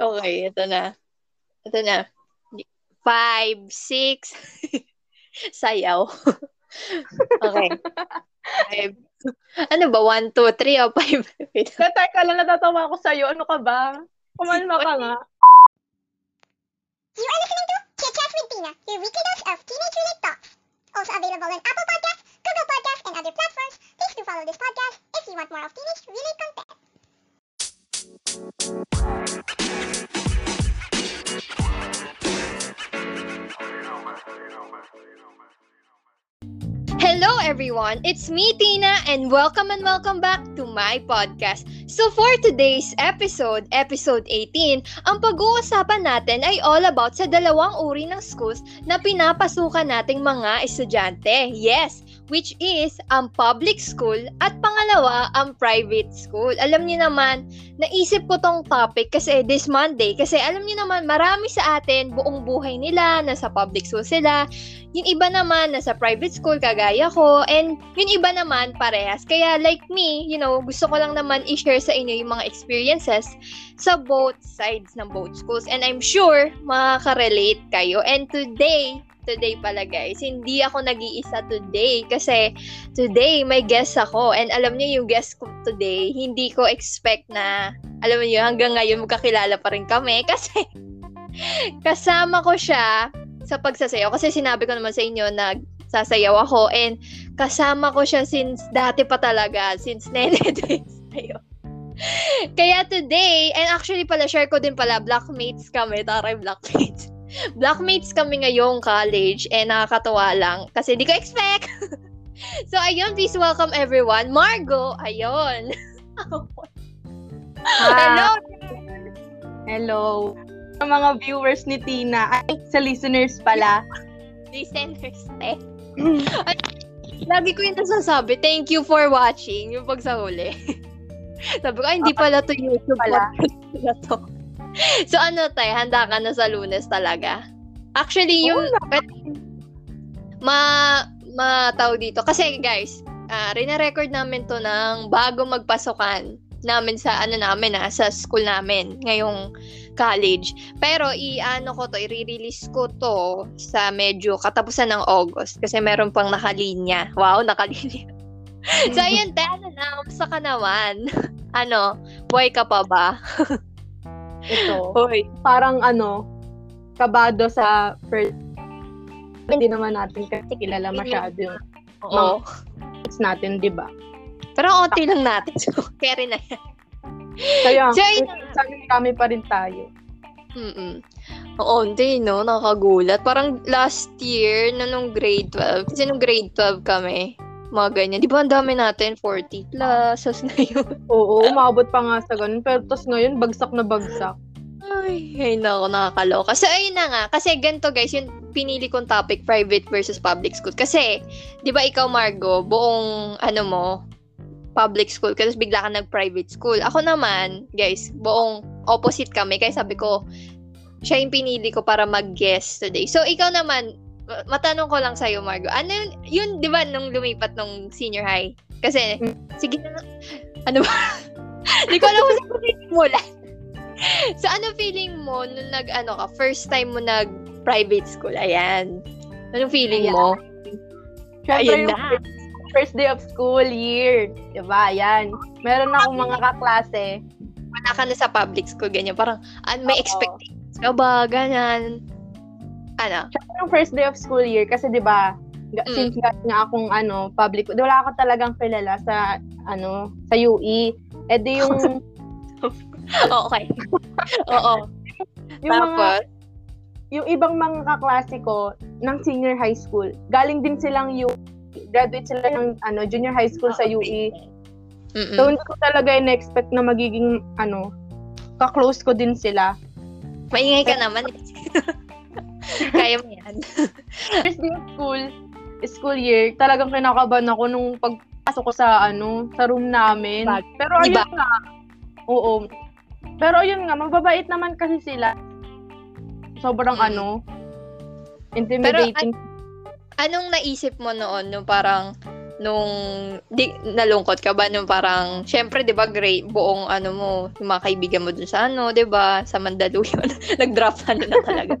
Okay, ito na. Ito na. Five, six. Sayaw. okay. Five. Ano ba? One, two, three, o five? Tatay ka lang, natatawa ako sa'yo. Ano ka ba? Kumalma ka nga. You are listening to Chit Chat with Tina, your weekly dose of teenage-related talks. Also available on Apple Podcasts, Google Podcasts, and other platforms. Please do follow this podcast if you want more of teenage-related content. Hello everyone, it's me Tina and welcome and welcome back to my podcast. So for today's episode, episode 18, ang pag-uusapan natin ay all about sa dalawang uri ng schools na pinapasukan nating mga estudyante. Yes, which is ang public school at pangalawa ang private school. Alam niyo naman, naisip ko tong topic kasi this Monday kasi alam niyo naman marami sa atin buong buhay nila nasa public school sila. Yung iba naman nasa private school kagaya ko and yung iba naman parehas. Kaya like me, you know, gusto ko lang naman i-share sa inyo yung mga experiences sa both sides ng both schools and I'm sure makaka-relate kayo. And today, today pala guys. Hindi ako nag-iisa today kasi today may guest ako and alam niyo yung guest ko today, hindi ko expect na alam niyo hanggang ngayon magkakilala pa rin kami kasi kasama ko siya sa pagsasayaw kasi sinabi ko naman sa inyo na sasayaw ako and kasama ko siya since dati pa talaga, since nene days tayo. Kaya today, and actually pala, share ko din pala, blackmates kami, taray blackmates. Blackmates kami ngayong college and nakakatawa lang kasi di ko expect. so ayun, please welcome everyone. Margo, ayun. Hello. Hello. Sa mga viewers ni Tina, ay, sa listeners pala. Listeners, eh. Lagi ko yung nasasabi, thank you for watching yung pag sa huli. Sabi ko, ay, hindi pala to YouTube Pala. pala to. So ano tayo, handa ka na sa lunes talaga? Actually, yung ma ma tawag dito. Kasi guys, uh, rina-record namin to ng bago magpasokan namin sa ano namin ah, sa school namin ngayong college. Pero i-ano ko to, i-release ko to sa medyo katapusan ng August kasi meron pang nakalinya. Wow, nakalinya. so ayun, te, ano na, kamusta ka naman? ano, buhay ka pa ba? Ito. Hoy. Parang ano, kabado sa first hindi naman natin kasi kilala masyado yung Oo. kids natin, di ba? Pero konti lang natin. So, carry na yan. Kaya, So, sabi kami pa rin tayo. Mm-mm. Oo, hindi, no? Nakagulat. Parang last year, na nung grade 12, kasi nung grade 12 kami, mga ganyan. Di ba ang dami natin? 40 plus. Tapos ngayon, Oo, umabot pa nga sa ganun. Pero tapos ngayon, bagsak na bagsak. ay, ay nako, nakakaloka. So, ayun na nga. Kasi ganito guys, yung pinili kong topic, private versus public school. Kasi, di ba ikaw, Margo, buong, ano mo, public school, kasi bigla ka nag-private school. Ako naman, guys, buong opposite kami. Kaya sabi ko, siya yung pinili ko para mag-guest today. So, ikaw naman, ma- matanong ko lang sa'yo, Margo. Ano yun, yun di ba, nung lumipat nung senior high? Kasi, sige na, ano ba? Hindi ko alam kung saan simulan. so, ano feeling mo nung nag, ano ka, first time mo nag-private school? Ayan. Anong feeling Ayan. mo? Siyempre, yung na. first, day of school year. Diba? Yan. Meron akong mga kaklase. Wala ka na sa public school, ganyan. Parang, an, may Oo. expectations ka ba? Ganyan. Ano? Siyempre, yung first day of school year, kasi di ba, Mm. since nga, nga akong ano, public, wala ako talagang kilala sa, ano, sa UE. Eh di yung, Oo, okay. Oo. yung mga, Tapos, yung ibang mga kaklase ko ng senior high school, galing din silang UE. Graduate sila ng ano, junior high school sa UE. Mm-mm. So, hindi ko talaga in-expect na magiging, ano, ka-close ko din sila. Maingay ka naman. Kaya mo yan. First day of school, school year, talagang kinakabahan ako nung pagpasok ko sa, ano, sa room namin. Bag. Pero Iba. ayun nga, oo. Pero ayun nga, mababait naman kasi sila. Sobrang, Mm. ano, intimidating. Anong naisip mo noon? Nung parang, nung di nalungkot ka ba nung parang syempre 'di ba great buong ano mo yung mga kaibigan mo dun sa ano 'di ba sa Mandaluyong nag-drop ano na talaga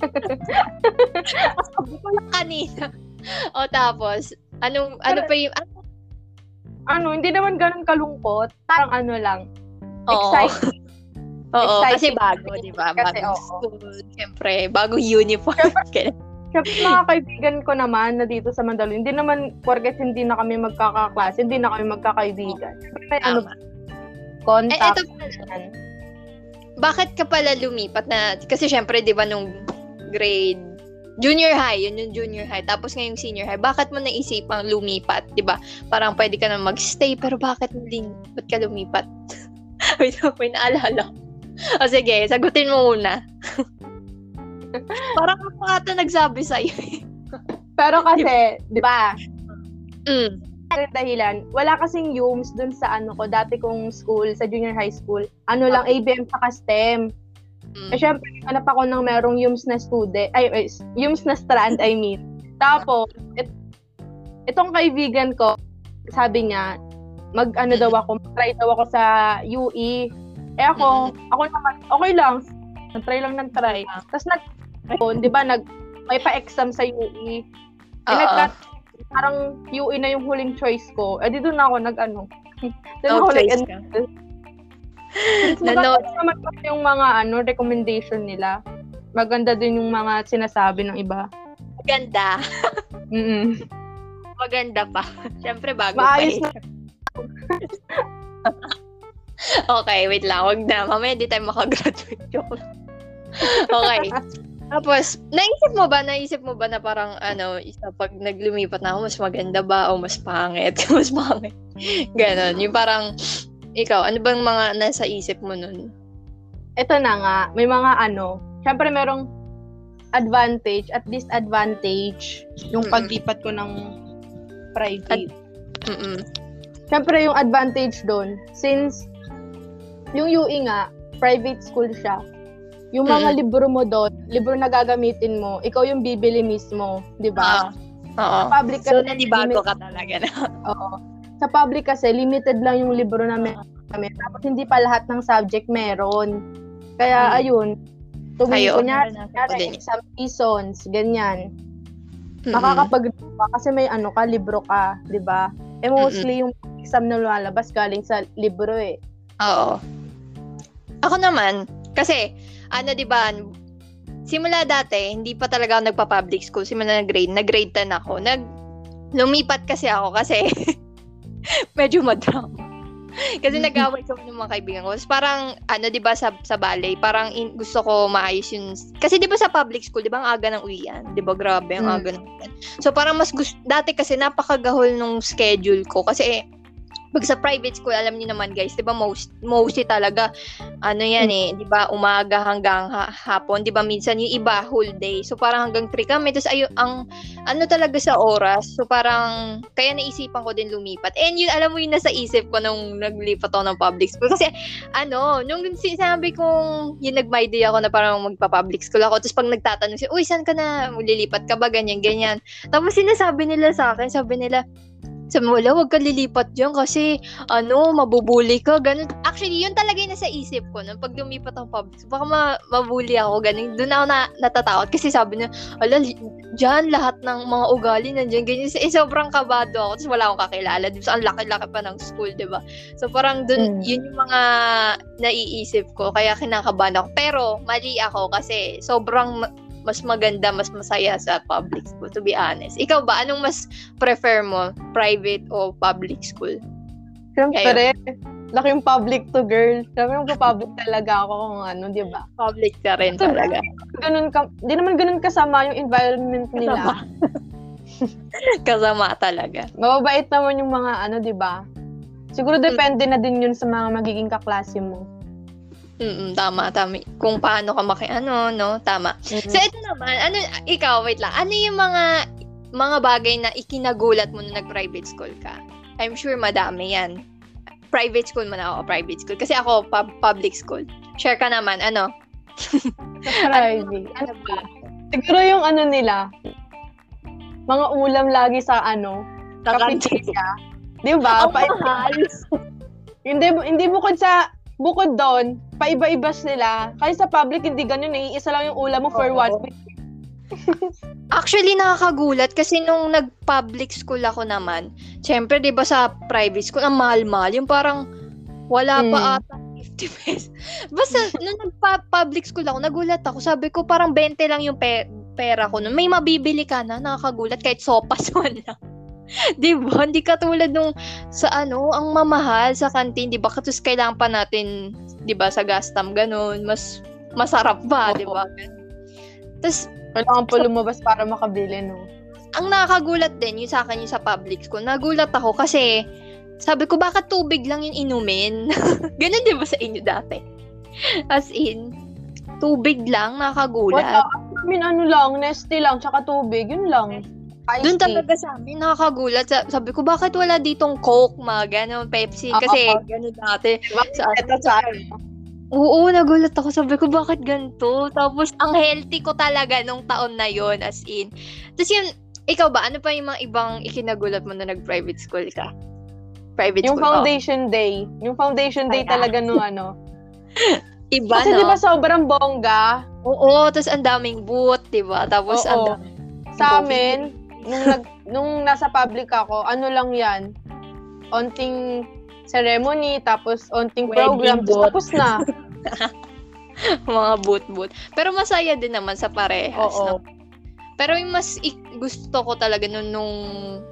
lang kanina o tapos anong ano pa yung ano, Ano, hindi naman ganun kalungkot. Parang ano lang. oo. Exciting. Oo, kasi bago, 'di ba? Kasi, Bagong oo. school, syempre, bagong uniform. Kaya- Siyempre, mga kaibigan ko naman na dito sa Mandaluyong, hindi naman, porket hindi na kami magkakaklase, hindi na kami magkakaibigan. May ano. Eh, contact. eto pala, bakit ka pala lumipat na, kasi syempre, di ba, nung grade, junior high, yun yung junior high, tapos ngayong senior high, bakit mo naisipang lumipat, di ba? Parang pwede ka na magstay, pero bakit din, ba't ka lumipat? Wait, may naalala. O sige, sagutin mo muna. Parang ako ata nagsabi sa'yo. Pero kasi, di ba, mm. yung dahilan, wala kasing UMS dun sa ano ko, dati kong school, sa junior high school. Ano lang, ABM sa STEM. Mm. Eh, syempre, hanap ako ng merong UMS na student, ay, ay, UMS na strand, I mean. Tapos, it, itong kaibigan ko, sabi niya, mag, ano daw ako, mag-try daw ako sa UE. Eh ako, ako naman, okay lang. Nag-try lang ng try. Tapos nag, di ba, nag, may pa-exam sa UE. Eh, nagka, parang UE na yung huling choice ko. Eh, di doon ako nag-ano. doon No ako choice nag ka. Nanood. naman yung mga ano, recommendation nila. Maganda din yung mga sinasabi ng iba. Maganda. Mm Maganda pa. Syempre, bago Maayos pa eh. okay, wait lang. Wag na. Mamaya di tayo makagraduate. Joke. Okay. Tapos, naisip mo ba, naisip mo ba na parang, ano, isa pag naglumipat na ako, mas maganda ba o mas pangit? mas pangit. Ganon. Yung parang, ikaw, ano bang mga nasa isip mo nun? Ito na nga, may mga ano, syempre merong advantage at disadvantage yung Mm-mm. paglipat ko ng private. Mm-mm. Syempre yung advantage doon, since yung UE nga, private school siya, yung mga Mm. libro mo doon, libro na gagamitin mo, ikaw yung bibili mismo, di ba? Ah, Oo. Public So, kasi, nanibago limit- ka talaga na. Oo. Sa public kasi, limited lang yung libro na meron kami. Tapos hindi pa lahat ng subject meron. Kaya Hmm. ayun, tuwing kunyari, kunyari, exam seasons, ganyan. Mm-mm. Makakapag ka kasi may ano ka, libro ka, di ba? Eh mostly yung exam na lumalabas galing sa libro eh. Oo. Ako naman, kasi, ano, di ba, simula dati, hindi pa talaga ako nagpa-public school. Simula na grade, nag-grade 10 ako. Nag, lumipat kasi ako kasi medyo madrama. Kasi nag-away kami ng mga kaibigan ko. Tapos parang, ano, di ba, sa, sa ballet, parang in, gusto ko maayos yun. Kasi di ba sa public school, di ba, ang aga ng uwian? Di ba, grabe, ang Mm. aga ng uwian. So parang mas gusto, dati kasi napakagahol nung schedule ko. Kasi eh, pag sa private school, alam niyo naman guys, 'di ba most mostly talaga ano 'yan eh, 'di ba, umaga hanggang ha- hapon, 'di ba? Minsan yung iba whole day. So parang hanggang 3 kami. Tapos ayo ang ano talaga sa oras. So parang kaya naisipan ko din lumipat. And yun alam mo yun nasa isip ko nung naglipat ako ng public school kasi ano, nung sinabi kong yung nag-my day ako na parang magpa-public school ako. Tapos pag nagtatanong siya, "Uy, saan ka na? Lilipat ka ba ganyan ganyan?" Tapos sinasabi nila sa akin, sabi nila, sabi mo, wala, huwag ka lilipat dyan kasi, ano, mabubuli ka, ganun. Actually, yun talaga yung nasa isip ko, nung pag lumipat ako public, baka ma- mabuli ako, ganun. Doon ako na, natatakot kasi sabi niya, ala, dyan, lahat ng mga ugali nandiyan, ganyan. Eh, sobrang kabado ako, tapos wala akong kakilala. So, ang laki-laki pa ng school, di ba? So, parang dun, Mm. yun yung mga naiisip ko, kaya kinakabahan ako. Pero, mali ako kasi sobrang mas maganda, mas masaya sa public school, to be honest. Ikaw ba, anong mas prefer mo, private o public school? Siyempre, laki yung public to girl. Sabi yung public talaga ako kung ano, di ba? Public ka rin talaga. Ganun ka, di naman ganun kasama yung environment nila. Kasama. Kasama talaga. Mababait naman yung mga ano, di ba? Siguro depende na din yun sa mga magiging kaklase mo. Mm tama, tama. Kung paano ka maki, ano, no? Tama. So, ito naman, ano, ikaw, wait lang. Ano yung mga, mga bagay na ikinagulat mo nung nag-private school ka? I'm sure madami yan. Private school man ako, private school. Kasi ako, pub- public school. Share ka naman, ano? Private. Ano ba? Siguro yung ano nila, mga ulam lagi sa ano, Sa cafeteria. Di ba? Ang Pa- mahal. hindi, hindi bukod sa, bukod doon, paiba-iba sila. Kasi sa public, hindi ganun eh. Isa lang yung ulam mo for Oo. one week. Actually, nakakagulat kasi nung nag-public school ako naman, syempre, di ba sa private school, ang mahal-mahal. Yung parang wala Mm. pa ata 50 pesos. Basta, nung nag-public school ako, nagulat ako. Sabi ko, parang 20 lang yung pe- pera ko. nun. May mabibili ka na, nakakagulat, kahit sopas lang. di ba? Hindi katulad nung sa ano, ang mamahal sa kantin, di ba? Katus kailangan pa natin, di ba, sa gastam, ganun. Mas masarap ba, di ba? Tapos, Kailangan pa lumabas para makabili, no? ang nakakagulat din, yung sa akin yung sa public school, nagulat ako kasi sabi ko, bakit tubig lang yung inumin? Ganun di ba sa inyo dati? As in, tubig lang, nakakagulat. Wala. I mean, ano lang, nesty lang, tsaka tubig, yun lang. Iced Doon talaga sa amin, nakakagulat. Sa- Sabi ko, bakit wala ditong Coke, mga ganun, Pepsi? Kasi Oo. ganun dati. Bakit Sa- ito sa? Oo, nagulat ako. Sabi ko, bakit ganito? Tapos, ang healthy ko talaga nung taon na yon as in. Tapos yun, ikaw ba, ano pa yung mga ibang ikinagulat mo na nag-private school ka? Private Yung school, oh. foundation day. Yung foundation day Kaya. talaga nung ano. Iba, Kasi no? di ba sobrang bongga? Oo, tapos ang daming booth, di ba? Tapos Oo. ang daming... Sa amin, nung, nag, nung nasa public ako, ano lang yan, onting ceremony, tapos onting Wedding program, booth. tapos na. mga boot-boot. Pero masaya din naman sa parehas, Oo. no? Pero yung mas ik- gusto ko talaga nung, nung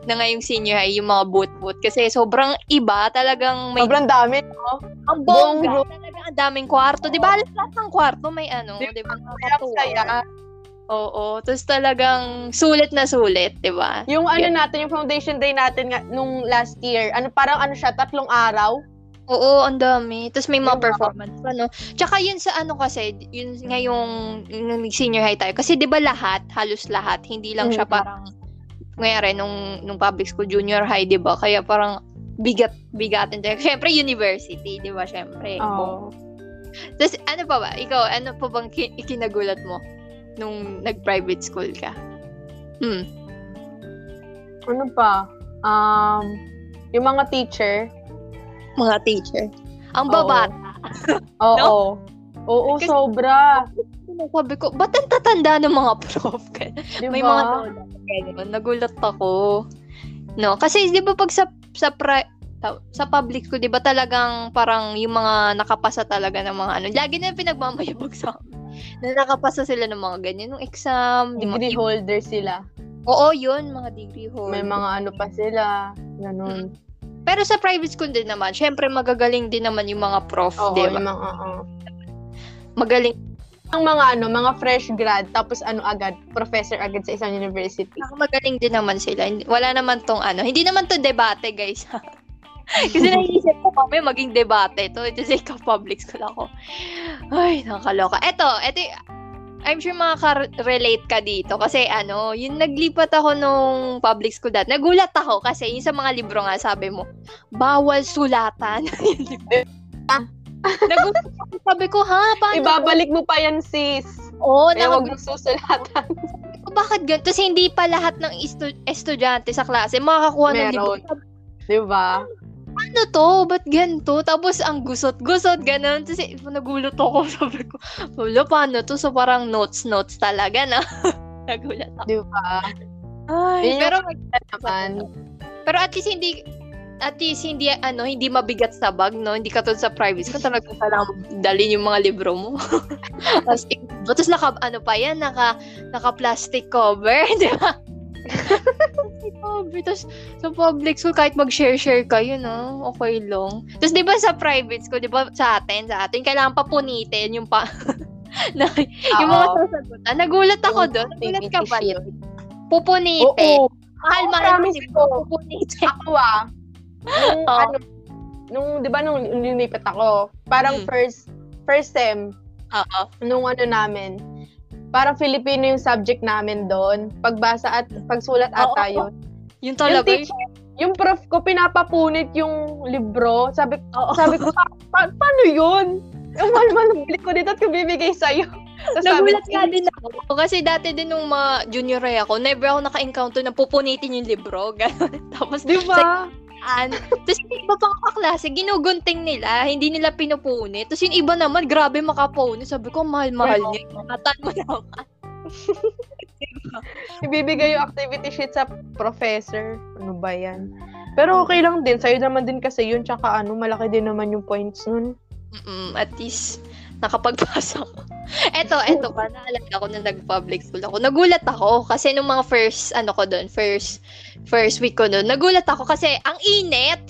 na ngayong senior high, yung mga boot-boot. Kasi sobrang iba, talagang may... Sobrang dami. ang buong bongga, room. talagang ang daming kwarto. Di ba? Lahat ng kwarto may ano, Di ba? Nakakatuwa. saya. Oo. Tapos talagang sulit na sulit, di ba? Yung ano Yeah. natin, yung foundation day natin nga, nung last year, ano parang ano siya, tatlong araw. Oo, ang dami. Tapos may mga performance pa, no? Tsaka yun sa ano kasi, yun ngayong yung senior high tayo. Kasi di ba lahat, halos lahat, hindi lang siya Mhm. parang, ngayon nung, nung public school, junior high, di ba? Kaya parang bigat, bigatin tayo. Siyempre, university, di ba? Siyempre. Oo. Tapos ano pa ba? Ikaw, ano pa bang ki- ikinagulat mo nung nag-private school ka? Hmm. Ano pa? Um, yung mga teacher. Mga teacher. Ang Oo. babata. Oo. Oo, Kasi- sobra. Sabi ko, ba't ang tatanda ng mga prof? Di May mga lola. Nagulat ako. No, kasi 'di ba pag sa sa pri- sa public school, 'di ba talagang parang yung mga nakapasa talaga ng mga ano, lagi na yung pinagmamayabag sa amin. Na nakapasa sila ng mga ganyan, ng exam, mga- Degree holder sila. Oo, yun, mga degree holder. May mga ano pa sila. Ganun. Pero sa private school din naman, syempre magagaling din naman yung mga prof, Oo, 'di ba? mga, oo. Magaling. Ang mga ano, mga fresh grad, tapos ano agad, professor agad sa isang university. Magaling din naman sila. Wala naman tong ano, hindi naman to debate, guys. Kasi naisip ko kami maging debate to. Kasi ikaw public school ako. Ay, nakakaloka. Eto, eto, y- I'm sure makaka-relate ka dito. Kasi ano, yung naglipat ako nung public school dati, nagulat ako kasi yung sa mga libro nga sabi mo, bawal sulatan. nagulat ako. Sabi ko, ha? Paano? Ibabalik mo pa yan, sis. Oo, Kaya nakagulat wag mong susulatan. bakit ganito? Kasi hindi pa lahat ng estu- estudyante sa klase makakakuha ng libro. Meron. Di ba? Ano to? Ba't ganito? Tapos ang gusot-gusot, ganun. Kasi nagulat ako. Sabi ko, wala, paano to? So parang notes-notes talaga na. nagulat ako. Di ba? Ay, pero, Naman. pero at least hindi at least hindi ano hindi mabigat sa bag no hindi katulad sa private school talagang kailangan dalhin yung mga libro mo tapos tapos naka ano pa yan naka naka plastic cover di ba plastic cover tapos sa public school kahit mag-share-share kayo no okay lang tapos di ba sa private school di ba sa atin sa atin kailangan pa punitin yung pa na, yung mga sasagutan nagulat ako doon nagulat ka ba doon pupunitin Oo. mahal Oo, mahal promise ko. pupunitin Ako ah. Nung, Oo. ano, nung, di ba, nung lumipat ako, parang Mm. first, first sem, Oo. nung ano namin, parang Filipino yung subject namin doon. Pagbasa at pagsulat ata oo. yun. Yung Yung talaga teacher, yung prof ko, pinapapunit yung libro. Sabi, Oo. sabi ko, pa, pa- paano yun? Yung mahal-mahal bili ko dito at bibigay sa'yo. Sabi Nagulat nga din ako. Kasi dati din nung mga junior high ako, never ako naka-encounter na pupunitin yung libro. Ganun. Tapos, Di ba? Daan. Tapos yung iba pang kaklase, ginugunting nila, hindi nila pinupunit. Tapos yung iba naman, grabe makapunit. Sabi ko, mahal-mahal Oo. niya. Matan mo naman. Ibibigay yung activity sheet sa professor. Ano ba yan? Pero okay lang din. Sa'yo naman din kasi yun. Tsaka ano, malaki din naman yung points nun. Mm, at least, nakapagpasa ko. Eto, eto pa, naalala ko na nag-public school ako. Nagulat ako kasi nung mga first, ano ko doon, first, first week ko doon, nagulat ako kasi ang init.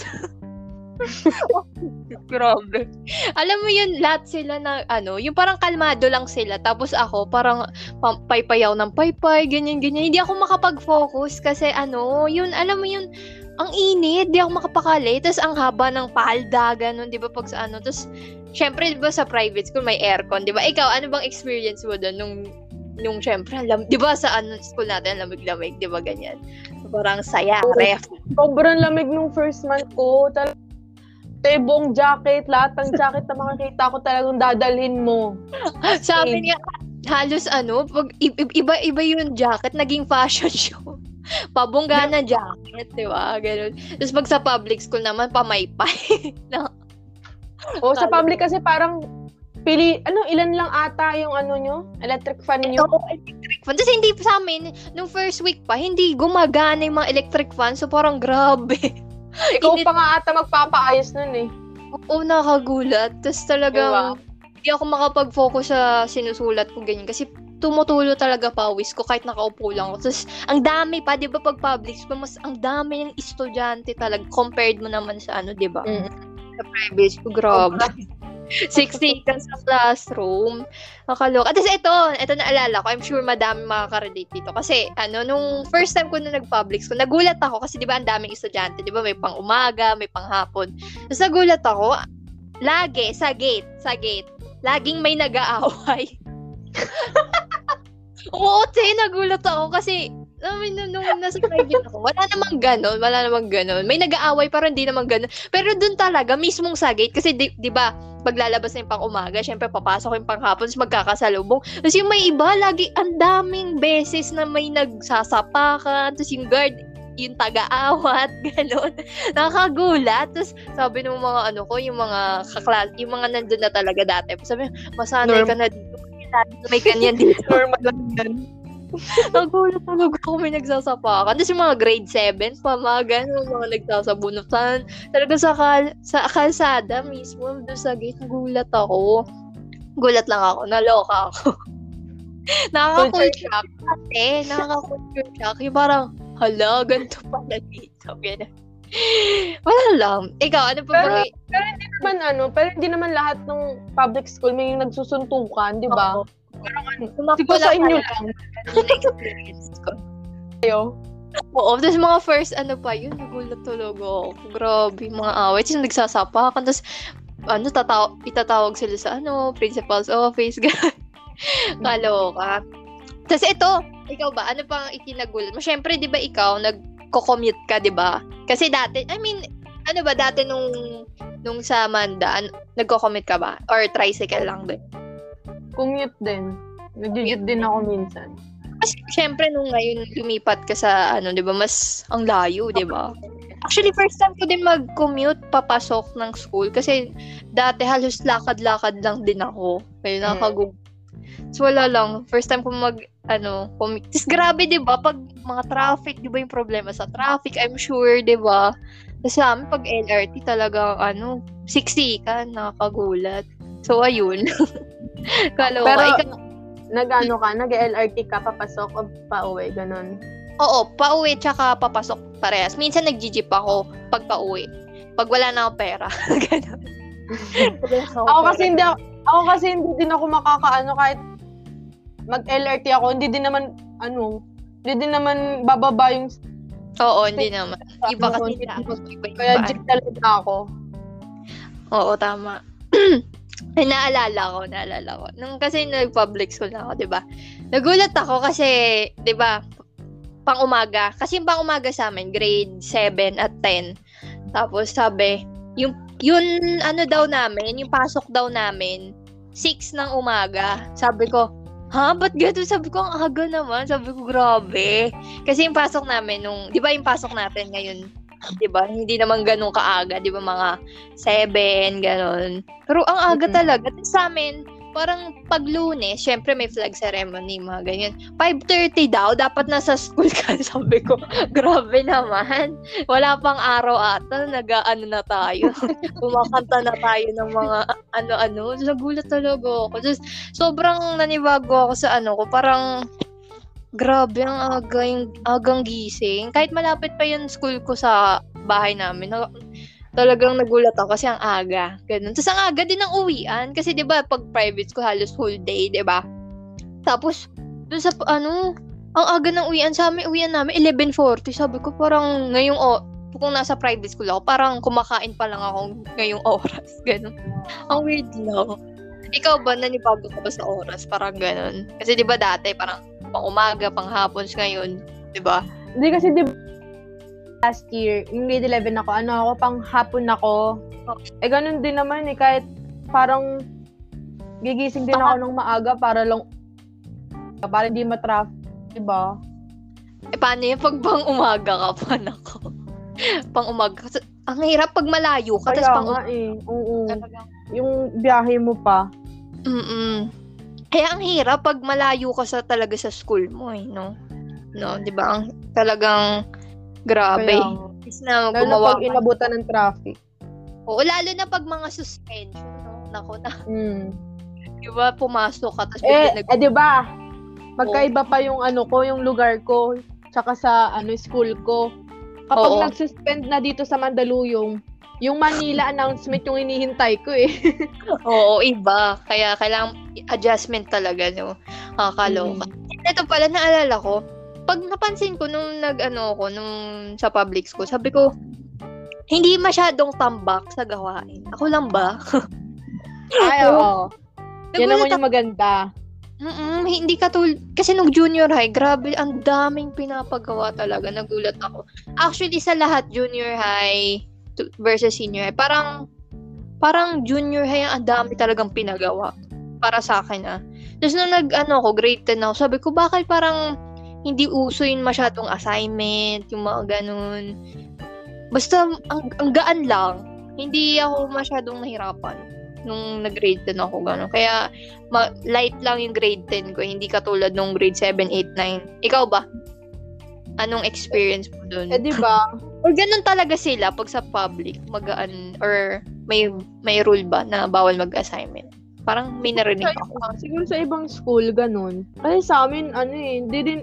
Grabe. Alam mo yun, lahat sila na, ano, yung parang kalmado lang sila. Tapos ako, parang paypayaw ng paypay, ganyan, ganyan. Hindi ako makapag-focus kasi ano, yun, alam mo yun, ang init, di ako makapakali. Tapos ang haba ng palda, ganun, di ba, pag sa ano. Tapos, syempre, di ba, sa private school, may aircon, di ba? Ikaw, ano bang experience mo doon nung, nung syempre, lam, di ba, sa ano, school natin, lamig-lamig, di ba, ganyan? Parang saya, ref. Sobrang lamig nung first month ko. Tal- Tebong jacket, lahat ng jacket na makikita ko talagang dadalhin mo. Sabi niya, halos ano, pag i- i- iba-iba yung jacket, naging fashion show. Pabongga na jacket, di ba? Ganun. Tapos pag sa public school naman, pamaypay. O sa public kasi parang pili, ano, ilan lang ata yung ano nyo? Electric fan nyo? Oo, electric fan. Tapos hindi sa amin, nung first week pa, hindi gumagana yung mga electric fan. So parang grabe. Ikaw init- pa nga ata magpapaayos nun eh. Oo, nakagulat. Tapos talagang, hindi ako makapag-focus sa sinusulat ko ganyan. Kasi tumutulo talaga pawis ko kahit nakaupo lang ako. Tapos, ang dami pa, di ba, pag public school, mas ang dami ng estudyante talaga compared mo naman sa ano, di ba? Mm. Sa private school, grabe. 60 ka sa classroom. Nakaloka. At ito, ito naalala ko. I'm sure madami makaka-relate dito. Kasi, ano, nung first time ko na nag-public school, nagulat ako kasi di ba ang daming estudyante. Di ba may pang umaga, may pang hapon. Tapos nagulat ako, lagi, sa gate, sa gate, laging may nag-aaway. Oo, te, nagulat ako kasi I mean, nung, nung nasa private ako, wala namang ganon, wala namang ganon. May nag-aaway pero hindi naman ganon. Pero dun talaga, mismong sa gate, kasi di, di ba, paglalabas na yung pang umaga, syempre papasok yung pang hapon, magkakasalubong. Tapos yung may iba, lagi, ang daming beses na may nagsasapakan, tapos yung guard, yung taga-awat, gano'n. Nakakagulat. Tapos sabi ng mga ano ko, yung mga kaklas, yung mga nandun na talaga dati. Sabi, masanay ka na dito. May ganyan dito. Normal lang yan. Nagulat talaga ako may nagsasapakan. Tapos yung mga grade 7 pa, mga ganun, mga nagsasabunutan. Talaga sa, kal sa kalsada mismo, doon sa gate, nagulat ako. Gulat lang ako, naloka ako. Nakaka-culture shock. Ate, nakaka-culture shock. Yung parang, hala, ganito pala dito. Ganun. Wala lang. Ikaw, ano pa Pero- ba? naman ano, pero hindi naman lahat ng public school may nagsusuntukan, di ba? Oo. Sumakto Siguro sa inyo lang. Experience ko. Kayo. Oo, tapos mga first ano pa yun, nagulat talaga ako. Grabe, mga away. Tapos nagsasapakan, tapos ano, tataw itatawag sila sa ano, principal's office, gano'n. Kaloka. Tapos ito, ikaw ba, ano pang ikinagulat mo? Siyempre, di ba ikaw, nagko-commute ka, di ba? Kasi dati, I mean, ano ba, dati nung, nung sa Manda, an- nagko-commute ka ba? Or tricycle lang din? Commute din. Nag-commute din ako minsan. Kasi syempre nung ngayon lumipat ka sa ano, 'di ba, mas ang layo, 'di ba? Actually, first time ko din mag-commute papasok ng school kasi dati halos lakad-lakad lang din ako. Kaya nakakagug. So wala lang, first time ko mag ano, commute. Tapos grabe 'di ba, pag mga traffic, 'di ba yung problema sa traffic, I'm sure, 'di ba? Kasi sa amin, pag LRT talaga, ano, 60 ka, nakakagulat. So, ayun. Kaloka. Pero, Ikaw- nag-ano ka, nag-LRT ka, papasok o pauwi, ganun. Oo, pauwi tsaka papasok parehas. Minsan nag-jeep ako pag pauwi. Pag wala na akong pera. Ganun. Ako kasi hindi ako, ako kasi hindi din ako makakaano kahit mag-LRT ako, hindi din naman, ano, hindi din naman bababa yung Oo, hindi naman. Iba ano, kasi na iba Kaya jeep talaga ako. Oo, tama. Ay, naalala ko, naalala ko. Nung kasi nag-public school na ako, di ba? Nagulat ako kasi, di ba, pang umaga. Kasi yung pang umaga sa amin, grade 7 at 10. Tapos sabi, yung, yun ano daw namin, yung pasok daw namin, 6 ng umaga. Sabi ko, ha? Ba't gano'n? Sabi ko, ang aga naman. Sabi ko, grabe. Kasi yung pasok namin nung, di ba yung pasok natin ngayon, 'di ba? Hindi naman ganun kaaga, 'di ba? Mga 7 ganun. Pero ang aga Mm-mm. talaga sa amin, parang pag Lunes, syempre may flag ceremony, mga ganyan. 5:30 daw dapat nasa school ka. Sabi ko, grabe naman. Wala pang araw ata, nag-ano na tayo. Kumakanta na tayo ng mga ano-ano. Nagulat talaga ako. Just, sobrang nanibago ako sa ano ko. Parang, grabe ang aga yung agang gising. Kahit malapit pa yung school ko sa bahay namin. Talagang nagulat ako kasi ang aga. Ganun. Tapos ang aga din ng uwian. Kasi di ba pag private school halos whole day, di ba? Tapos, dun sa ano, ang aga ng uwian sa amin, uwian namin 11.40. Sabi ko parang ngayong o kung nasa private school ako, parang kumakain pa lang ako ngayong oras. Ganun. Ang weird lang. Ikaw ba, nanibago ka ba sa oras? Parang ganun. Kasi di ba dati, parang pang umaga, pang hapons ngayon. Di ba? Hindi kasi di last year, yung grade 11 ako, ano ako, pang hapon ako. Eh, ganun din naman eh, kahit parang gigising din ako ng maaga para lang para hindi matraffic, di ba? Eh, paano yun pag pang umaga ka pa, nako? pang umaga. Ang hirap pag malayo ka, tapos pang nga eh, oo. Talagang- Yung biyahe mo pa. Mm-mm. Kaya ang hirap pag malayo ka sa talaga sa school mo eh, no? No, 'di ba? Ang talagang grabe. Kaya. Is na Lalo gumawa pag ka- inabutan ng traffic. Oo, lalo na pag mga suspension, no? Nako na, Mm. 'di ba? Pumasok ka tapos Eh, nag- eh, di ba? Magkaiba pa yung ano ko, yung lugar ko, tsaka sa ano school ko. Kapag Oo. nag-suspend na dito sa Mandaluyong, yung Manila announcement yung hinihintay ko eh. Oo, iba. Kaya kailangan adjustment talaga, no? Nakakaloka. Ito pala, naalala ko, pag napansin ko nung nag-ano ako, nung sa public school, sabi ko, hindi masyadong tambak sa gawain. Ako lang ba? Ay, oo. Yan naman yung maganda. Mm-mm, hindi katul kasi nung junior high, grabe, ang daming pinapagawa talaga. Nagulat ako. Actually, sa lahat, junior high versus senior high, parang, parang junior high, ang dami talagang pinagawa. Para sa akin, ah. Tapos nung nag, ano ako, grade 10 ako, sabi ko, bakit parang hindi uso yung masyadong assignment, yung mga ganun. Basta, ang, ang gaan lang. Hindi ako masyadong nahirapan nung nag-grade 10 ako, gano'n. Kaya, ma- light lang yung grade 10 ko, hindi katulad nung grade 7, 8, 9. Ikaw ba? Anong experience mo dun? Eh, di ba? Or ganun talaga sila pag sa public, magaan, or may may rule ba na bawal mag-assignment? Parang may narinig ako. siguro sa ibang school, ganun. Kasi sa amin, ano eh, hindi din,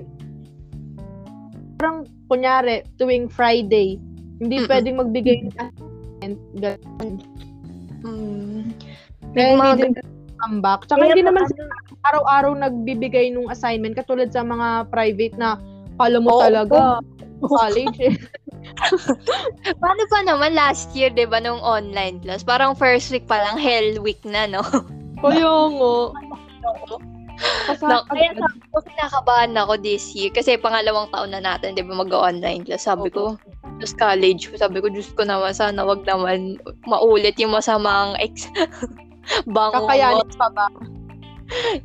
parang, kunyari, tuwing Friday, hindi Mm-mm. pwedeng magbigay ng assignment, ganun. Mm. Kaya May mga hindi din comeback. Tsaka hindi naman sila araw-araw nagbibigay ng assignment katulad sa mga private na kala mo Oo. talaga college eh. Paano pa naman last year, di ba, nung online class? Parang first week pa lang, hell week na, no? Kaya nga. no kaya sabi ko, kinakabahan ako this year. Kasi pangalawang taon na natin, di ba, mag-online class. Sabi ko, Tapos college ko, sabi ko, Diyos ko naman, sana wag naman maulit yung masamang ex bango. Kakayanin pa ba?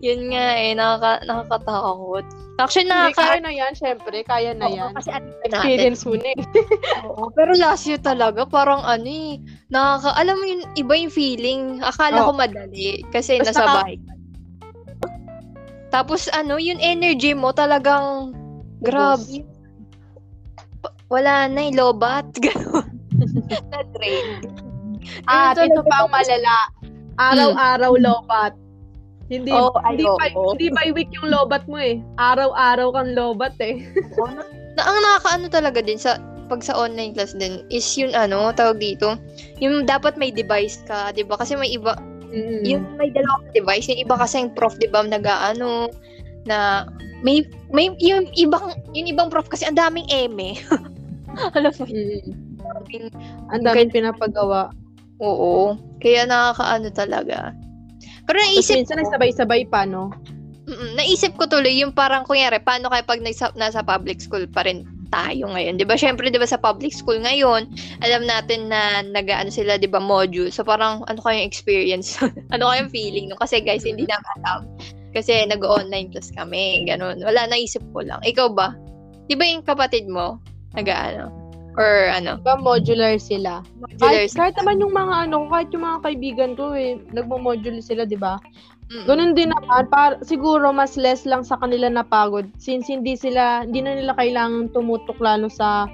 Yun nga eh, nakaka, nakakatakot. Actually, nakaka... kaya na yan, syempre. Kaya na Oo, yan. kasi ano. Experience mo na eh. Oo, pero last year talaga, parang ano eh, nakaka, alam mo yun, iba yung feeling. Akala Oo. ko madali, kasi Basta nasa ka- bahay. Tapos ano, yung energy mo talagang, grabe. Pa- Wala na yung lobat. Ganun. Na-drain. At ito talaga pa ang malala. Araw-araw lobat. Hindi, Oo, hindi, ay, oo. hindi by week yung lobat mo eh. Araw-araw kang lobat eh. na ang nakakaano talaga din sa pag sa online class din is yun ano, tawag dito, yung dapat may device ka, 'di ba? Kasi may iba Mm. yung may dalawang device, yung iba kasi yung prof 'di ba nag-aano na may may yung ibang yung ibang prof kasi ang daming eme. Alam mo, Mm. Ang daming pinapagawa. oo. Kaya nakakaano talaga. Pero Tapos naisip minsan nagsabay-sabay pa, no? Mm, naisip ko tuloy yung parang kunyari, paano kaya pag nasa, nasa public school pa rin tayo ngayon. 'Di ba? Syempre 'di ba sa public school ngayon, alam natin na nag-ano sila 'di ba module. So parang ano kayong experience? ano kayong feeling no? Kasi guys, hindi Mm-hmm. naman alam. Kasi nag-online class kami, ganun. Wala naisip ko lang. Ikaw ba? 'Di ba yung kapatid mo nag-ano? Or ano? Diba modular sila? Modular. Kahit, kahit naman yung mga ano, kahit yung mga kaibigan ko eh, nagmo-modular sila, di ba? Mm-mm. Ganun din naman, par, siguro mas less lang sa kanila napagod since hindi sila, hindi na nila kailangan tumutok lalo sa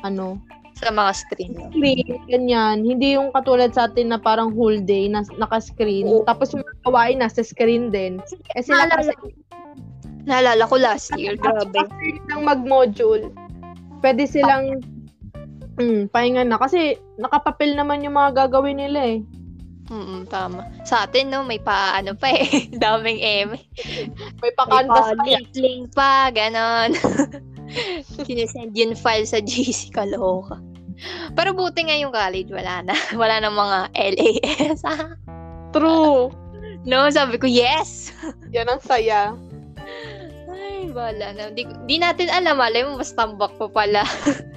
ano, Sa mga screen. screen, ganyan. Hindi yung katulad sa atin na parang whole day na naka-screen. Oo. Tapos yung mga kawain nasa screen din. Eh sila kasi Naalala, naalala ko last year, grabe. after nilang mag-module, pwede silang mm, pahinga na. Kasi nakapapil naman yung mga gagawin nila eh. Mm, tama. Sa atin, no, may pa, ano pa eh, daming M. May May pa-canvas pa, yan. link pa, ganon. Sinesend yun file sa GC, kaloka. Pero buti nga yung college, wala na. Wala na mga LAS. ah. True. no, sabi ko, yes! Yan ang saya. Ay, wala na. Di, di natin alam, malay mo, mas tambak pa pala.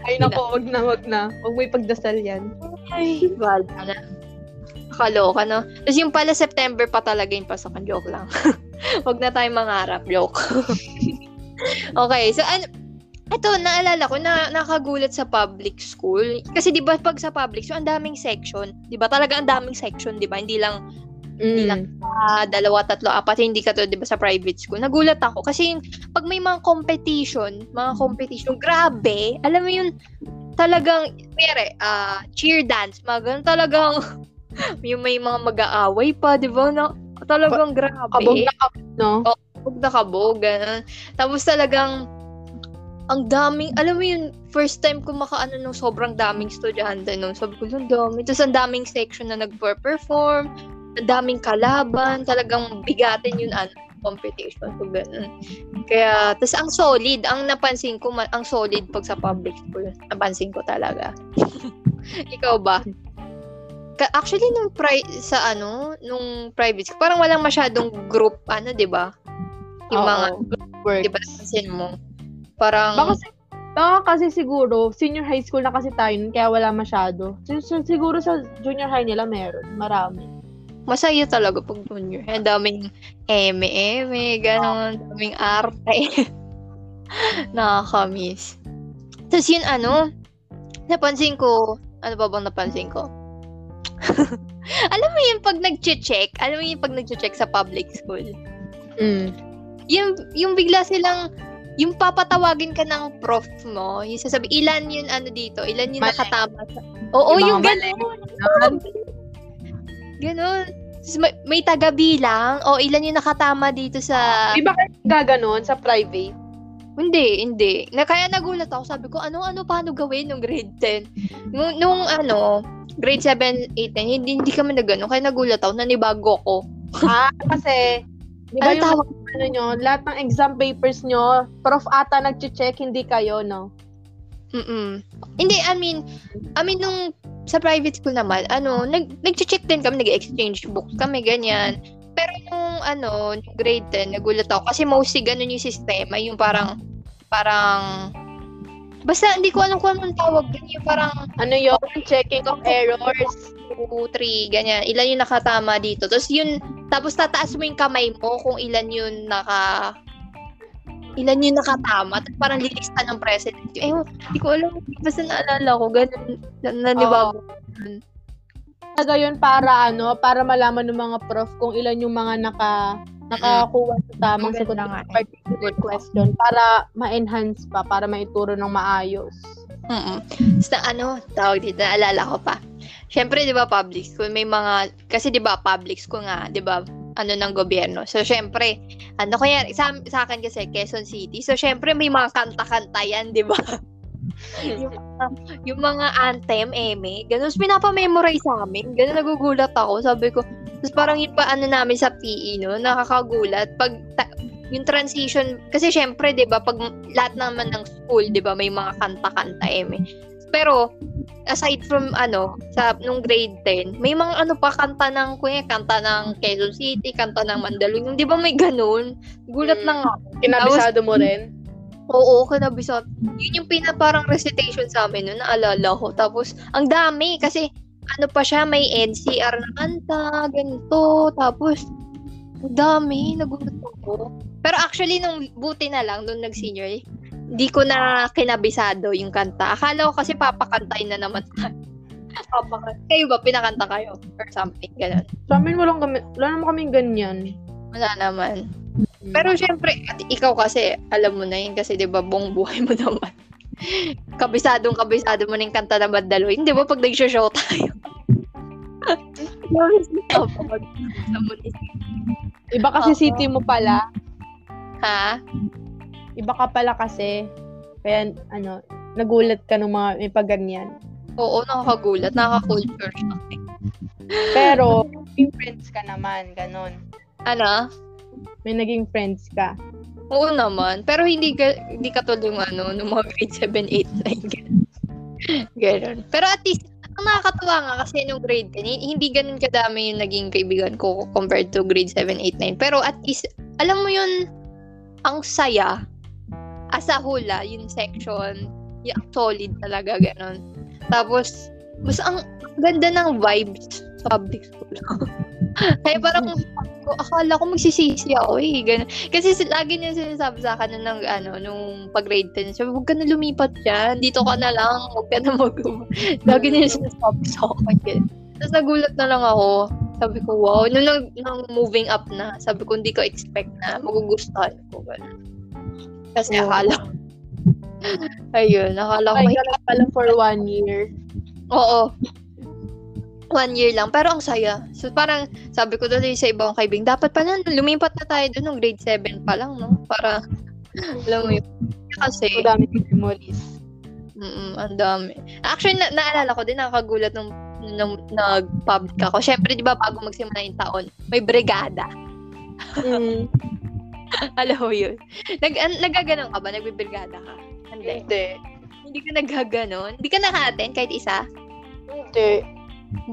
Ay nako, wag na, wag na. Wag mo ipagdasal yan. Ay, wala na. Kaloka, no? Tapos yung pala September pa talaga yung pasokan. Joke lang. Huwag na tayong mangarap. Joke. okay, so ano, ito, naalala ko na nakagulat sa public school. Kasi di ba pag sa public school, ang daming section. Di ba talaga ang daming section, di ba? Hindi lang Hindi lang. ah, dalawa, tatlo, apat, hindi ka to, di ba, sa private school. Nagulat ako kasi yung, pag may mga competition, mga competition, grabe, alam mo yun, talagang, pere, ah, cheer dance, mga ganun, talagang, yung may mga mag-aaway pa, di ba, na, talagang grabe. Kabog na kabog, no? Kabog na kabog, ganun. Tapos talagang, ang daming, alam mo yun, first time ko makaano nung sobrang daming estudyante nung sabi ko, ang dami. Tapos ang daming section na nag-perform, ang daming kalaban, talagang bigatin yun ano, competition. So, ganun. Kaya, tapos ang solid, ang napansin ko, ang solid pag sa public school. Napansin ko talaga. Ikaw ba? Actually, nung pri- sa ano, nung private school, parang walang masyadong group, ano, di ba? Yung mga, work. di ba, napansin mo? Parang, Baka, si- baka kasi siguro, senior high school na kasi tayo, nun, kaya wala masyado. Si- si- Siguro sa junior high nila meron, marami. masaya talaga pag junior. Ang daming eme-eme, gano'n, daming arte. Nakakamiss. Tapos yun ano, napansin ko, ano ba bang napansin ko? alam mo yun pag nag-check, alam mo yun pag nag-check sa public school, Mm. yung, yung bigla silang, yung papatawagin ka ng prof mo, yung sasabi, ilan yun ano dito, ilan yung nakatama sa... Oo, Yung yung, gano'n. Ganon. Tapos may, may taga-bilang, o ilan yung nakatama dito sa... Di ba kayo gaganon sa private? Hindi, hindi. Na, kaya nagulat ako, sabi ko, ano, ano, paano gawin nung grade 10? Nung, nung ano, grade 7, 8, 9, hindi, hindi kami na gano'n. Kaya nagulat ako, nanibago ko. ah, kasi, di ba Ano yung tawag? ano nyo, lahat ng exam papers nyo, prof ata nag-check, hindi kayo, no? Mm-mm. Hindi, I mean, I mean, nung sa private school naman, ano, nag, nag-check din kami, nag-exchange books kami, ganyan. Pero nung, ano, grade 10, nagulat ako. Kasi mostly ganun yung sistema, yung parang, parang, basta hindi ko alam kung anong tawag dun, yung parang, Ano yun? Checking of errors. 2, 3, ganyan. Ilan yung nakatama dito. Tapos yun, tapos tataas mo yung kamay mo kung ilan yung naka, ilan yung nakatama. Tapos parang lilista ng president. Eh, hindi ko alam. Basta naalala ko, ganun, na, nanibago. Talaga yun para ano, para malaman ng mga prof kung ilan yung mga naka nakakuha sa tamang sagot ng eh. particular question para ma-enhance pa, para maituro ng maayos. Mm Basta ano, tawag dito, naalala ko pa. Siyempre, di ba, public school, may mga, kasi di ba, public school nga, di ba, ano ng gobyerno. So, syempre, ano kaya, sa, sa akin kasi, Quezon City. So, syempre, may mga kanta-kanta yan, di ba? yung, mga, yung mga anthem, eme, ganun. Tapos, pinapamemorize sa amin. Ganun, nagugulat ako. Sabi ko, tapos parang yung pa, ano namin sa PE, no, nakakagulat. Pag, ta- yung transition, kasi syempre, di ba, pag lahat naman ng school, di ba, may mga kanta-kanta, eme. Pero, aside from, ano, sa, nung grade 10, may mga ano pa, kanta ng, kuya, kanta ng Quezon City, kanta ng Mandaluyong, di ba may ganun? Gulat Mm. lang ako. Kinabisado mo rin? Oo, kinabisat. Yun yung pina parang recitation sa amin, no, naalala ko. Tapos, ang dami, kasi, ano pa siya, may NCR na kanta, ganito, tapos, ang dami, nagulat ako. Pero actually, nung buti na lang, nung nag-senior, Di ko na kinabisado yung kanta. Akala ko kasi papakantay na naman. kayo ba, pinakanta kayo? Or something, ganun. Sa amin walang kami, wala naman kaming ganyan. Wala naman. Pero syempre, at ikaw kasi, alam mo na yun kasi 'di ba buong buhay mo naman. Kabisadong kabisado mo na yung kanta ng Bandalo. Hindi ba pag nag-show tayo? Iba kasi Oo. city mo pala. ha? Iba ka pala kasi. Kaya, ano, nagulat ka ng mga may paganyan. Oo, nakakagulat. Nakaka-culture shock. Pero, friends ka naman, ganon. Ano? May naging friends ka. Oo naman. Pero hindi ka, hindi katulad yung ano, nung mga grade 7, 8, 9. ganun. Pero at least, ang nakakatuwa nga kasi nung grade 10, hi- hindi ganun kadami yung naging kaibigan ko compared to grade 7, 8, 9. Pero at least, alam mo yun, ang saya. As a whole, ah, yung section, yung solid talaga, ganun. Tapos, mas ang ganda ng vibes sa public school. Kaya parang, ko, akala ko magsisisi ako eh. Ganun. Kasi si- lagi niya sinasabi sa akin nung, ano, nung pag-grade 10. Sabi, huwag ka na lumipat dyan. Dito ka na lang. Huwag ka na mag Lagi niya sinasabi sa akin. Tapos nagulat na lang ako. Sabi ko, wow. Nung, nung, nung moving up na, sabi ko, hindi ko expect na magugustuhan ko. Ganun. Kasi Oo. akala ko. Ayun, akala ko Ay, may pala for one year. Oo. One year lang. Pero ang saya. So, parang, sabi ko doon sa ibang kaibing, dapat pa na, lumipat na tayo doon nung grade 7 pa lang, no? Para, alam mo yun. Kasi, Madami memories. mm ang dami. Actually, na- naalala ko din, nakakagulat nung, nung nag-public ako. Siyempre, di ba, bago magsimula yung taon, may brigada. Mm. alam mo yun. Nag, an- nagaganon ka ba? Nagbibrigada ka? Hindi. Hindi. Hindi ka naggaganon? Hindi ka naka-attend kahit isa? Hindi.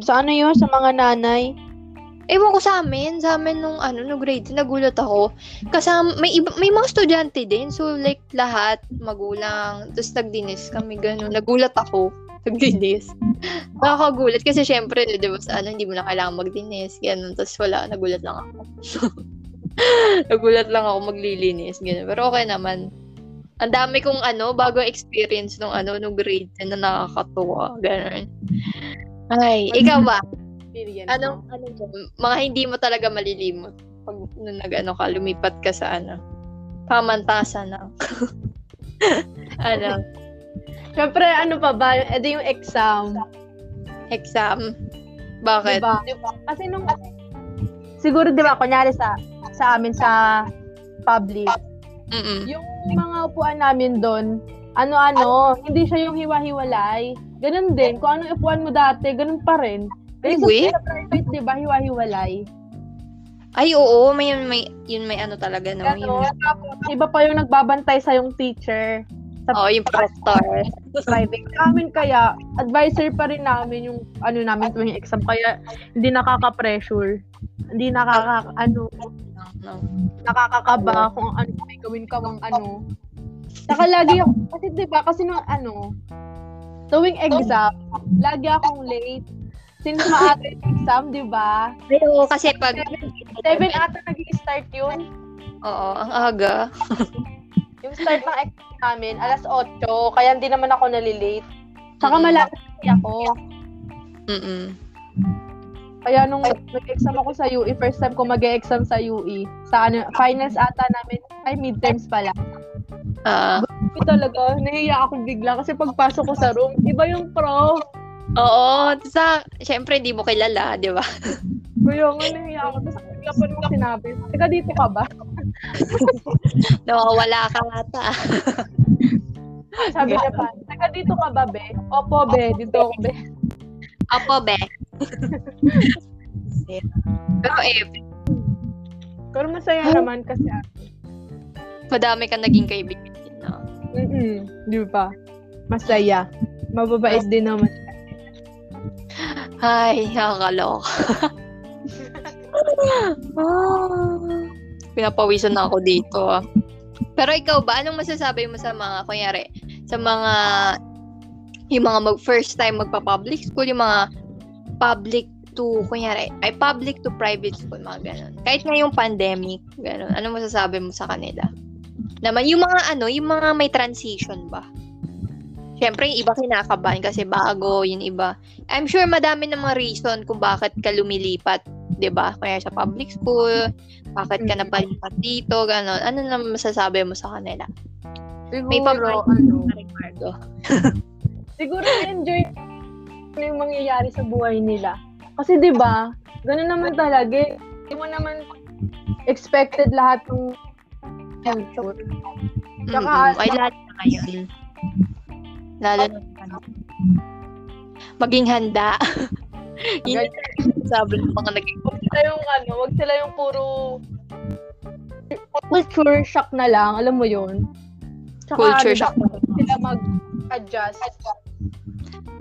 Sa ano yun? Sa mga nanay? Ewan ko sa amin, sa amin nung ano, nung grade, nagulat ako. Kasama, may iba, may mga estudyante din. So, like, lahat, magulang. Tapos, nagdinis kami, gano'n. Nagulat ako. Nagdinis. Nakakagulat. Kasi, syempre, di ba, sa ano, hindi mo na kailangan magdinis. Gano'n. Tapos, wala, nagulat lang ako. nagulat lang ako maglilinis. Gano'n. Pero, okay naman. Ang dami kong ano, bago experience nung ano, nung grade 10 na nakakatuwa. Gano'n. Ay, ikaw ba? Experience Anong, mo? anong mga hindi mo talaga malilimot pag nung nag-ano ka, lumipat ka sa ano, pamantasan ng, ano, Siyempre, ano pa ba? Ito yung exam. exam. Bakit? Diba? Kasi nung, siguro, di ba, kunyari sa, sa amin sa public, Mm-mm. yung mga upuan namin doon, ano-ano, hindi siya yung hiwa-hiwalay. Ganun din. Kung ano upuan mo dati, ganun pa rin. Ay, Kasi we? sa private, di ba, hiwa-hiwalay. Ay, oo, may, may, yun may ano talaga, no? Ganun. Yung, Tapos, iba pa yung nagbabantay sa yung teacher sa oh, yung proctor. private. Amin kaya, advisor pa rin namin yung ano namin tuwing exam. Kaya, hindi nakaka-pressure. Hindi nakaka, ano, No. nakakakaba kung ano may gawin ka mang ano. Saka lagi ako, kasi di ba, kasi nung ano, tuwing exam, lagi akong late. Since maaga yung exam, di ba? Oo, kasi pag, Seven ata nag-start yun. oo, ang aga. Yung start ng exam namin, alas 8, kaya hindi naman ako nalilate. Saka Mm. malapit ako. Mm-mm. Kaya nung nag-exam ako sa UE, first time ko mag-exam sa UE, sa ano, finals ata namin, ay midterms pala. Ah, Hindi talaga, nahiya ako bigla kasi pagpasok ko sa room, iba yung pro. oo, sa, syempre, hindi mo kilala, di ba? Kaya nga nahiya ako. Tapos bigla pa nung sinabi, teka dito ka ba? Nawawala ka ata. Sabi niya pa, teka dito ka ba, be? Opo, be. Dito ako, be. Apo, be. Pero eh, Pero masaya naman kasi, ah, madami ka naging kaibigan din, no? mm di ba? Masaya. Mababait din naman. Ay, nakakaloka. ah, pinapawisan na ako dito. ah. Pero ikaw ba, anong masasabi mo sa mga, kunyari, sa mga, yung mga mag, first time magpa-public school, yung mga public to, kunyari, ay public to private school, mga ganun. Kahit ngayong pandemic, ganun. Anong masasabi mo sa kanila? Naman. Yung mga ano, yung mga may transition ba? Siyempre, yung iba kinakabahan kasi bago, yung iba. I'm sure madami ng mga reason kung bakit ka lumilipat, 'di ba? Kaya sa public school, bakit ka Mm. napalipat dito, gano'n. Ano naman masasabi mo sa kanila? May Siguro, pag- ano, Ricardo. siguro enjoy ano yung mangyayari sa buhay nila. Kasi 'di ba, ganun naman talaga. eh. Hindi mo naman expected lahat ng future. Tsaka, Mm-mm. Ay, lalo na ngayon. Lalo na ano. Maging handa. Yun yung sabi ng mga naging Wag sila yung ano, wag sila yung puro culture shock na lang, alam mo yun. Tsaka, culture ano, shock. Sila mag-adjust.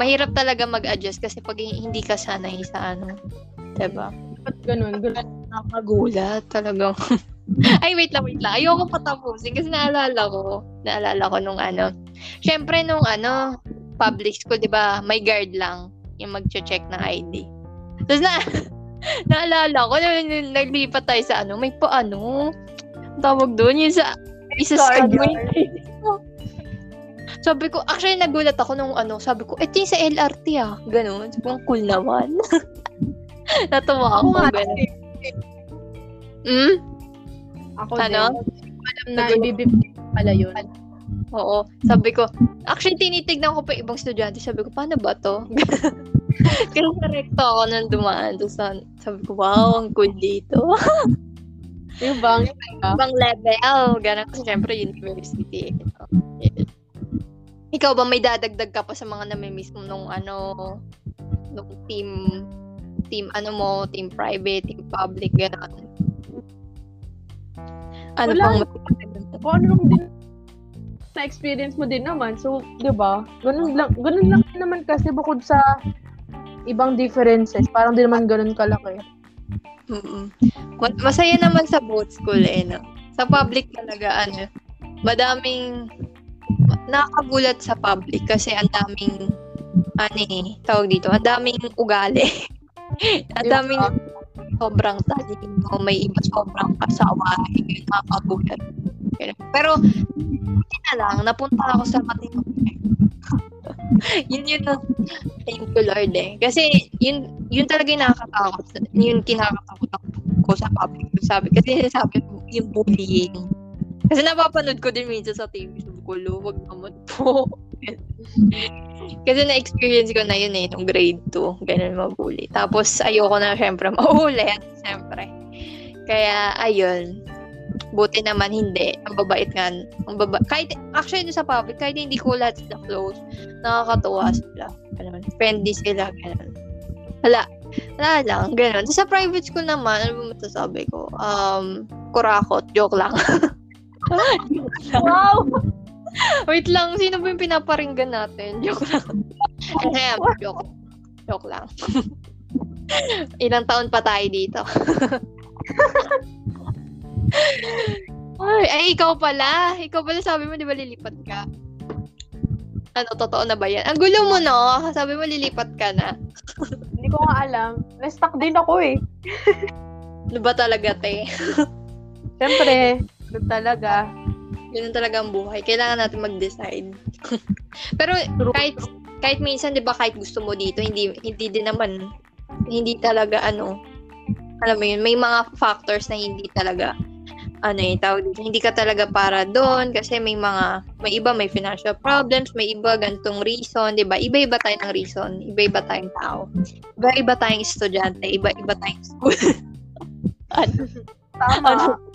Mahirap talaga mag-adjust kasi pag hindi ka sanay sa ano. Diba? Ba't ganun? ganun. Nakakagulat talagang. Ay, wait lang, wait lang. Ayoko patapusin kasi naalala ko. Naalala ko nung ano. Siyempre nung ano, public school, di ba, may guard lang yung mag-check ng ID. Tapos na, naalala ko, na, na- naglipat tayo sa ano, may pa ano, ang tawag doon, yung sa, isa sa Sabi ko, actually nagulat ako nung ano, sabi ko, ito yung sa LRT ah. Ganun. Sabi ko, cool naman. Natuwa ako. Nga, ganun. Hmm? Ako Ano? din. Alam na ibibib pala yun. Oo. Sabi ko, actually tinitignan ko pa ibang estudyante. Sabi ko, paano ba to? Kasi recto ako nang dumaan. Tapos sabi ko, wow, ang cool dito. Yung bang, ibang level. Ganun kasi syempre university. Yes. Ikaw ba may dadagdag ka pa sa mga namimiss mo nung ano, nung team, team ano mo, team private, team public, gano'n? Ano Wala. pang kung ano lang din na experience mo din naman. So, 'di ba? Ganun lang, ganun lang din naman kasi bukod sa ibang differences, parang di naman ganun kalaki. Mm-mm. Ma- Masaya naman sa both school eh, no? Sa public talaga, ano, madaming, nakakagulat sa public kasi ang daming, ano eh, tawag dito, ang daming ugali. ang daming sobrang talino, may iba sobrang kasawa, nakakagulat. Ganun. Pero, buti na lang, napunta ako sa matino. yun yun ang thank you Lord eh. Kasi yun yun talaga yung nakakatakot. Yun kinakatakot ko sa public. Sabi, kasi sabi yung bullying. Kasi napapanood ko din minsan sa TV. Sabi ko, lo, wag naman po. kasi na-experience ko na yun eh, nung grade 2. Ganun mabully. Tapos, ayoko na syempre maulit. Syempre. Kaya, ayun. Buti naman hindi. Ang babait nga. Ang baba kahit, actually, sa public, kahit hindi ko lahat sila close, nakakatuwa sila. Ganun. Friendly sila. Ganun. Wala. Wala lang. Ganun. Sa private school naman, ano ba masasabi ko? Um, kurakot. Joke lang. Wow! Wait lang. Sino ba yung pinaparinggan natin? Joke lang. Ahem. Joke. Joke lang. Ilang taon pa tayo dito. Ay, ay, ikaw pala. Ikaw pala sabi mo, di ba lilipat ka? Ano, totoo na ba yan? Ang gulo mo, no? Sabi mo, lilipat ka na. Hindi ko nga alam. Na-stuck din ako eh. Ano ba talaga, te? Siyempre, doon talaga. Ganun talaga ang buhay. Kailangan natin mag-decide. Pero True. kahit kahit minsan 'di ba kahit gusto mo dito, hindi hindi din naman hindi talaga ano alam mo yun, may mga factors na hindi talaga ano eh, tawag dito, hindi ka talaga para doon kasi may mga, may iba may financial problems, may iba gantong reason, di ba? Iba-iba tayo ng reason, iba-iba tayong tao. Iba-iba tayong estudyante, iba-iba tayong school. ano? Tama. Ano?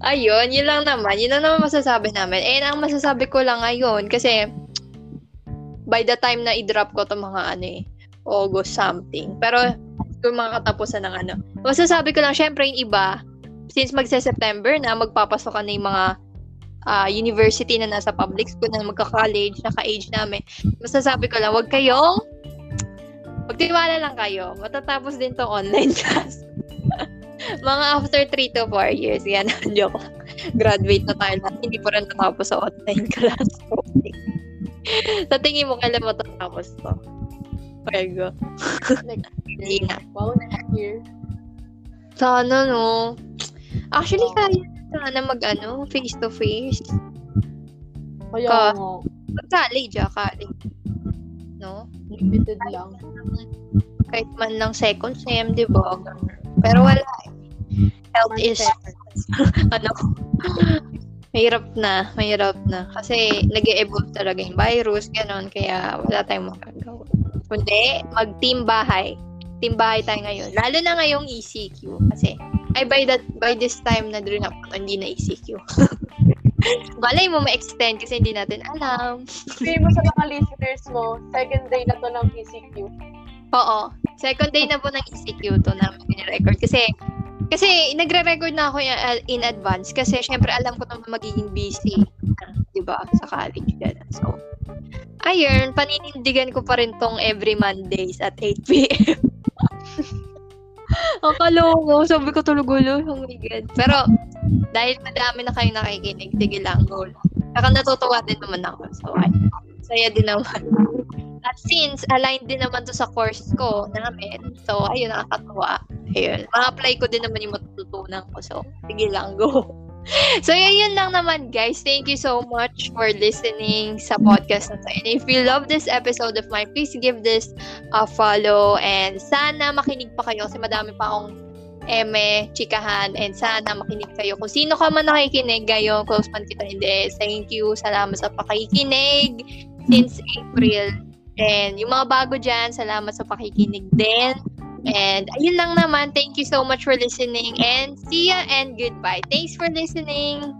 Ayun, yun lang naman. Yun lang naman masasabi namin. And ang masasabi ko lang ngayon, kasi by the time na i-drop ko to mga ano eh, August something. Pero kung mga katapusan ng ano. Masasabi ko lang, syempre yung iba, since magse-September na, magpapasok na yung mga ah, university na nasa public school na magka-college, naka-age namin. Masasabi ko lang, wag kayong magtiwala lang kayo. Matatapos din tong online class. Mga after 3 to 4 years, yan, joke lang. Graduate na tayo lahat. Hindi pa rin natapos sa online class. sa tingin mo, kailan matatapos to? Okay, go. Next Hindi na. Wow, next year. Sana, no? Actually, Oo. kaya sana mag ano, face to face. Kaya Ka- Pag college, ah, college. No? limited lang. Kahit man lang second sem, di ba? Pero wala eh. Health is, ano, mahirap na, mahirap na. Kasi nag evolve talaga yung virus, ganon, kaya wala tayong magagawa. Kundi, mag-team bahay. Team bahay tayo ngayon. Lalo na ngayong ECQ. Kasi, ay by that by this time na rin ako, hindi na ECQ. Balay mo ma-extend kasi hindi natin alam. Sabihin mo sa mga listeners mo, second day na to ng PCQ. Oo. Second day na po ng ECQ to namin record Kasi, kasi nagre-record na ako in- advance kasi syempre alam ko naman magiging busy. di ba Sa college. Ganun. So, ayun, paninindigan ko pa rin tong every Mondays at 8 p.m. Ang kalungo. Sabi ko tulog ulo. Oh my God. Pero, dahil madami na kayo nakikinig, sige lang, go lang. Saka natutuwa din naman ako. So, ay, saya din naman. At since aligned din naman to sa course ko namin, so ayun, nakakatuwa. Ayun, ma-apply ko din naman yung matututunan ko. So, sige lang, go. So, yun, yun lang naman, guys. Thank you so much for listening sa podcast na to. And if you love this episode of mine, please give this a follow. And sana makinig pa kayo kasi madami pa akong eme, chikahan, and sana makinig kayo. Kung sino ka man nakikinig ngayon, close man kita hindi, thank you. Salamat sa pakikinig since April. And yung mga bago dyan, salamat sa pakikinig din. And ayun lang naman. Thank you so much for listening. And see ya and goodbye. Thanks for listening.